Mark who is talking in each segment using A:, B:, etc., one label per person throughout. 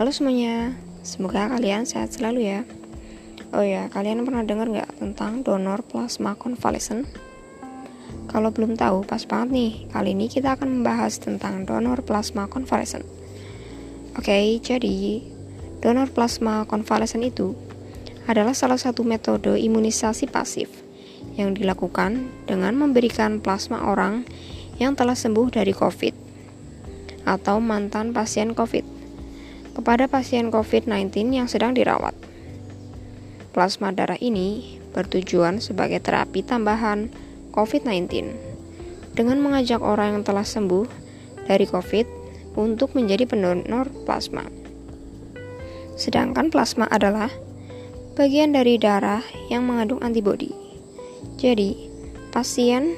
A: Halo semuanya, semoga kalian sehat selalu ya. Oh ya, kalian pernah dengar nggak tentang donor plasma convalescent? Kalau belum tahu, pas banget nih. Kali ini kita akan membahas tentang donor plasma convalescent. Oke, jadi donor plasma convalescent itu adalah salah satu metode imunisasi pasif yang dilakukan dengan memberikan plasma orang yang telah sembuh dari COVID atau mantan pasien COVID kepada pasien COVID-19 yang sedang dirawat. Plasma darah ini bertujuan sebagai terapi tambahan COVID-19 dengan mengajak orang yang telah sembuh dari COVID untuk menjadi pendonor plasma. Sedangkan plasma adalah bagian dari darah yang mengandung antibodi. Jadi, pasien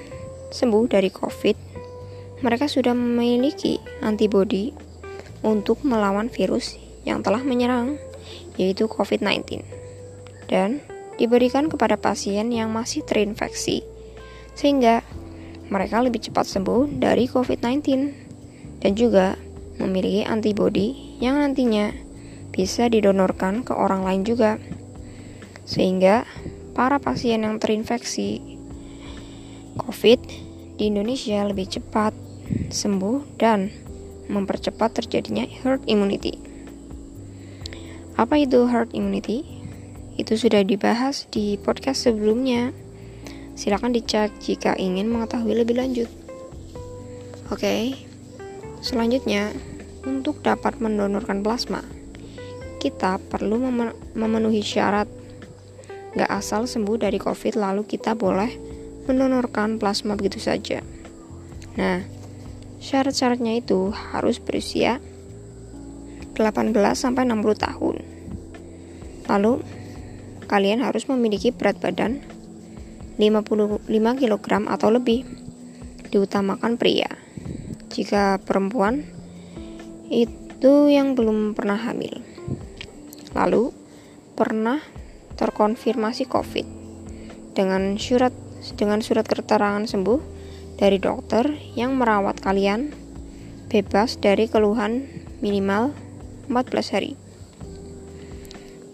A: sembuh dari COVID mereka sudah memiliki antibodi untuk melawan virus yang telah menyerang, yaitu COVID-19, dan diberikan kepada pasien yang masih terinfeksi, sehingga mereka lebih cepat sembuh dari COVID-19 dan juga memiliki antibodi yang nantinya bisa didonorkan ke orang lain juga, sehingga para pasien yang terinfeksi COVID di Indonesia lebih cepat sembuh, dan mempercepat terjadinya herd immunity. Apa itu herd immunity? Itu sudah dibahas di podcast sebelumnya. Silakan dicek jika ingin mengetahui lebih lanjut. Oke, selanjutnya untuk dapat mendonorkan plasma, kita perlu memenuhi syarat. Gak asal sembuh dari COVID lalu kita boleh mendonorkan plasma begitu saja. Nah, Syarat-syaratnya itu harus berusia 18 sampai 60 tahun. Lalu kalian harus memiliki berat badan 55 kg atau lebih. Diutamakan pria. Jika perempuan itu yang belum pernah hamil. Lalu pernah terkonfirmasi COVID dengan surat dengan surat keterangan sembuh dari dokter yang merawat kalian bebas dari keluhan minimal 14 hari.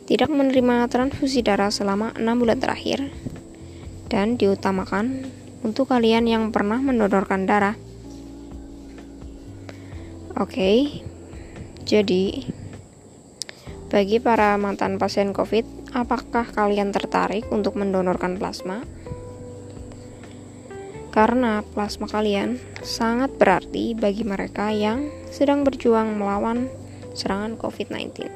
A: Tidak menerima transfusi darah selama 6 bulan terakhir dan diutamakan untuk kalian yang pernah mendonorkan darah. Oke. Jadi bagi para mantan pasien COVID, apakah kalian tertarik untuk mendonorkan plasma? Karena plasma kalian sangat berarti bagi mereka yang sedang berjuang melawan serangan COVID-19.